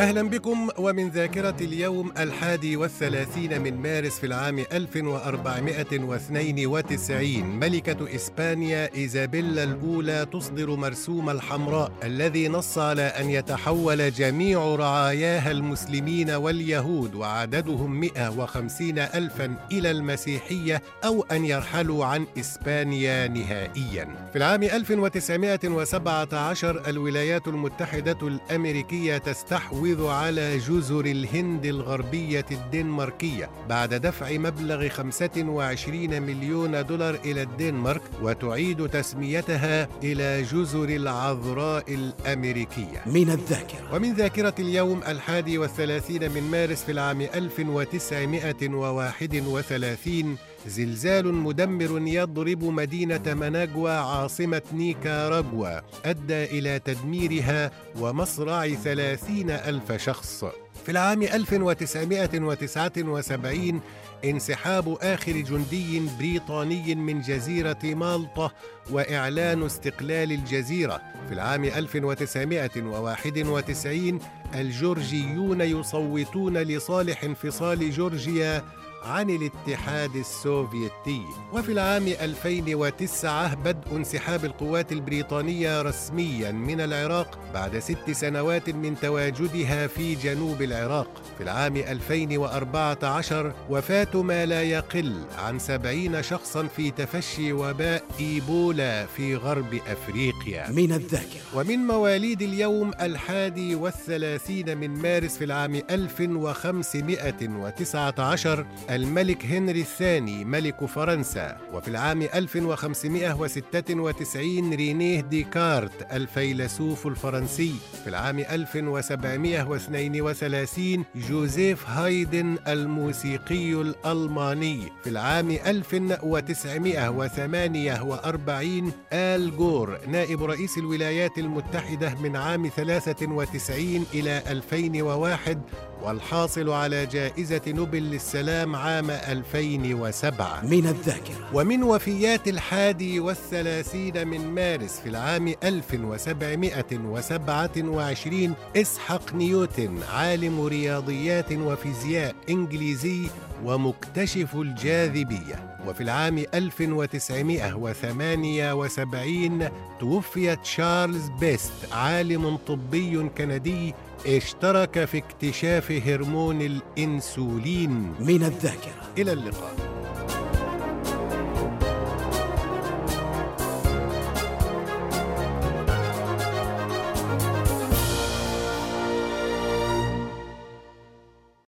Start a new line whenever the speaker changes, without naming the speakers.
أهلا بكم ومن ذاكرة اليوم الحادي والثلاثين من مارس في العام 1492 ملكة إسبانيا إيزابيلا الأولى تصدر مرسوم الحمراء الذي نص على أن يتحول جميع رعاياها المسلمين واليهود وعددهم 150 ألفا إلى المسيحية أو أن يرحلوا عن إسبانيا نهائيا. في العام 1917 الولايات المتحدة الأمريكية تستحوذ تستحوذ على جزر الهند الغربية الدنماركية بعد دفع مبلغ 25 مليون دولار إلى الدنمارك وتعيد تسميتها إلى جزر العذراء الأمريكية.
من الذاكرة.
ومن ذاكرة اليوم الحادي والثلاثين من مارس في العام 1931 زلزال مدمر يضرب مدينة مناجوا عاصمة نيكاراغوا أدى إلى تدميرها ومصرع ثلاثين ألف شخص. في العام 1979 انسحاب آخر جندي بريطاني من جزيرة مالطا وإعلان استقلال الجزيرة. في العام 1991 الجورجيون يصوتون لصالح انفصال جورجيا عن الاتحاد السوفيتي. وفي العام 2009 بدء انسحاب القوات البريطانية رسميا من العراق بعد ست سنوات من تواجدها في جنوب العراق. في العام 2014 وفاة ما لا يقل عن سبعين شخصا في تفشي وباء إيبولا في غرب أفريقيا.
من الذاكرة.
ومن مواليد اليوم الحادي والثلاثين من مارس في العام 1519 الملك هنري الثاني ملك فرنسا وفي العام 1596 رينيه ديكارت الفيلسوف الفرنسي في العام 1732 جوزيف هايدن الموسيقي الألماني في العام 1948 آل جور نائب رئيس الولايات المتحدة من عام 93 إلى 2001 والحاصل على جائزة نوبل للسلام عام 2007
من الذاكرة.
ومن وفيات الحادي والثلاثين من مارس في العام 1727 إسحاق نيوتن عالم رياضيات وفيزياء إنجليزي ومكتشف الجاذبية. وفي العام 1978 توفي تشارلز بيست عالم طبي كندي اشترك في اكتشاف هرمون الإنسولين.
من الذاكرة.
إلى اللقاء.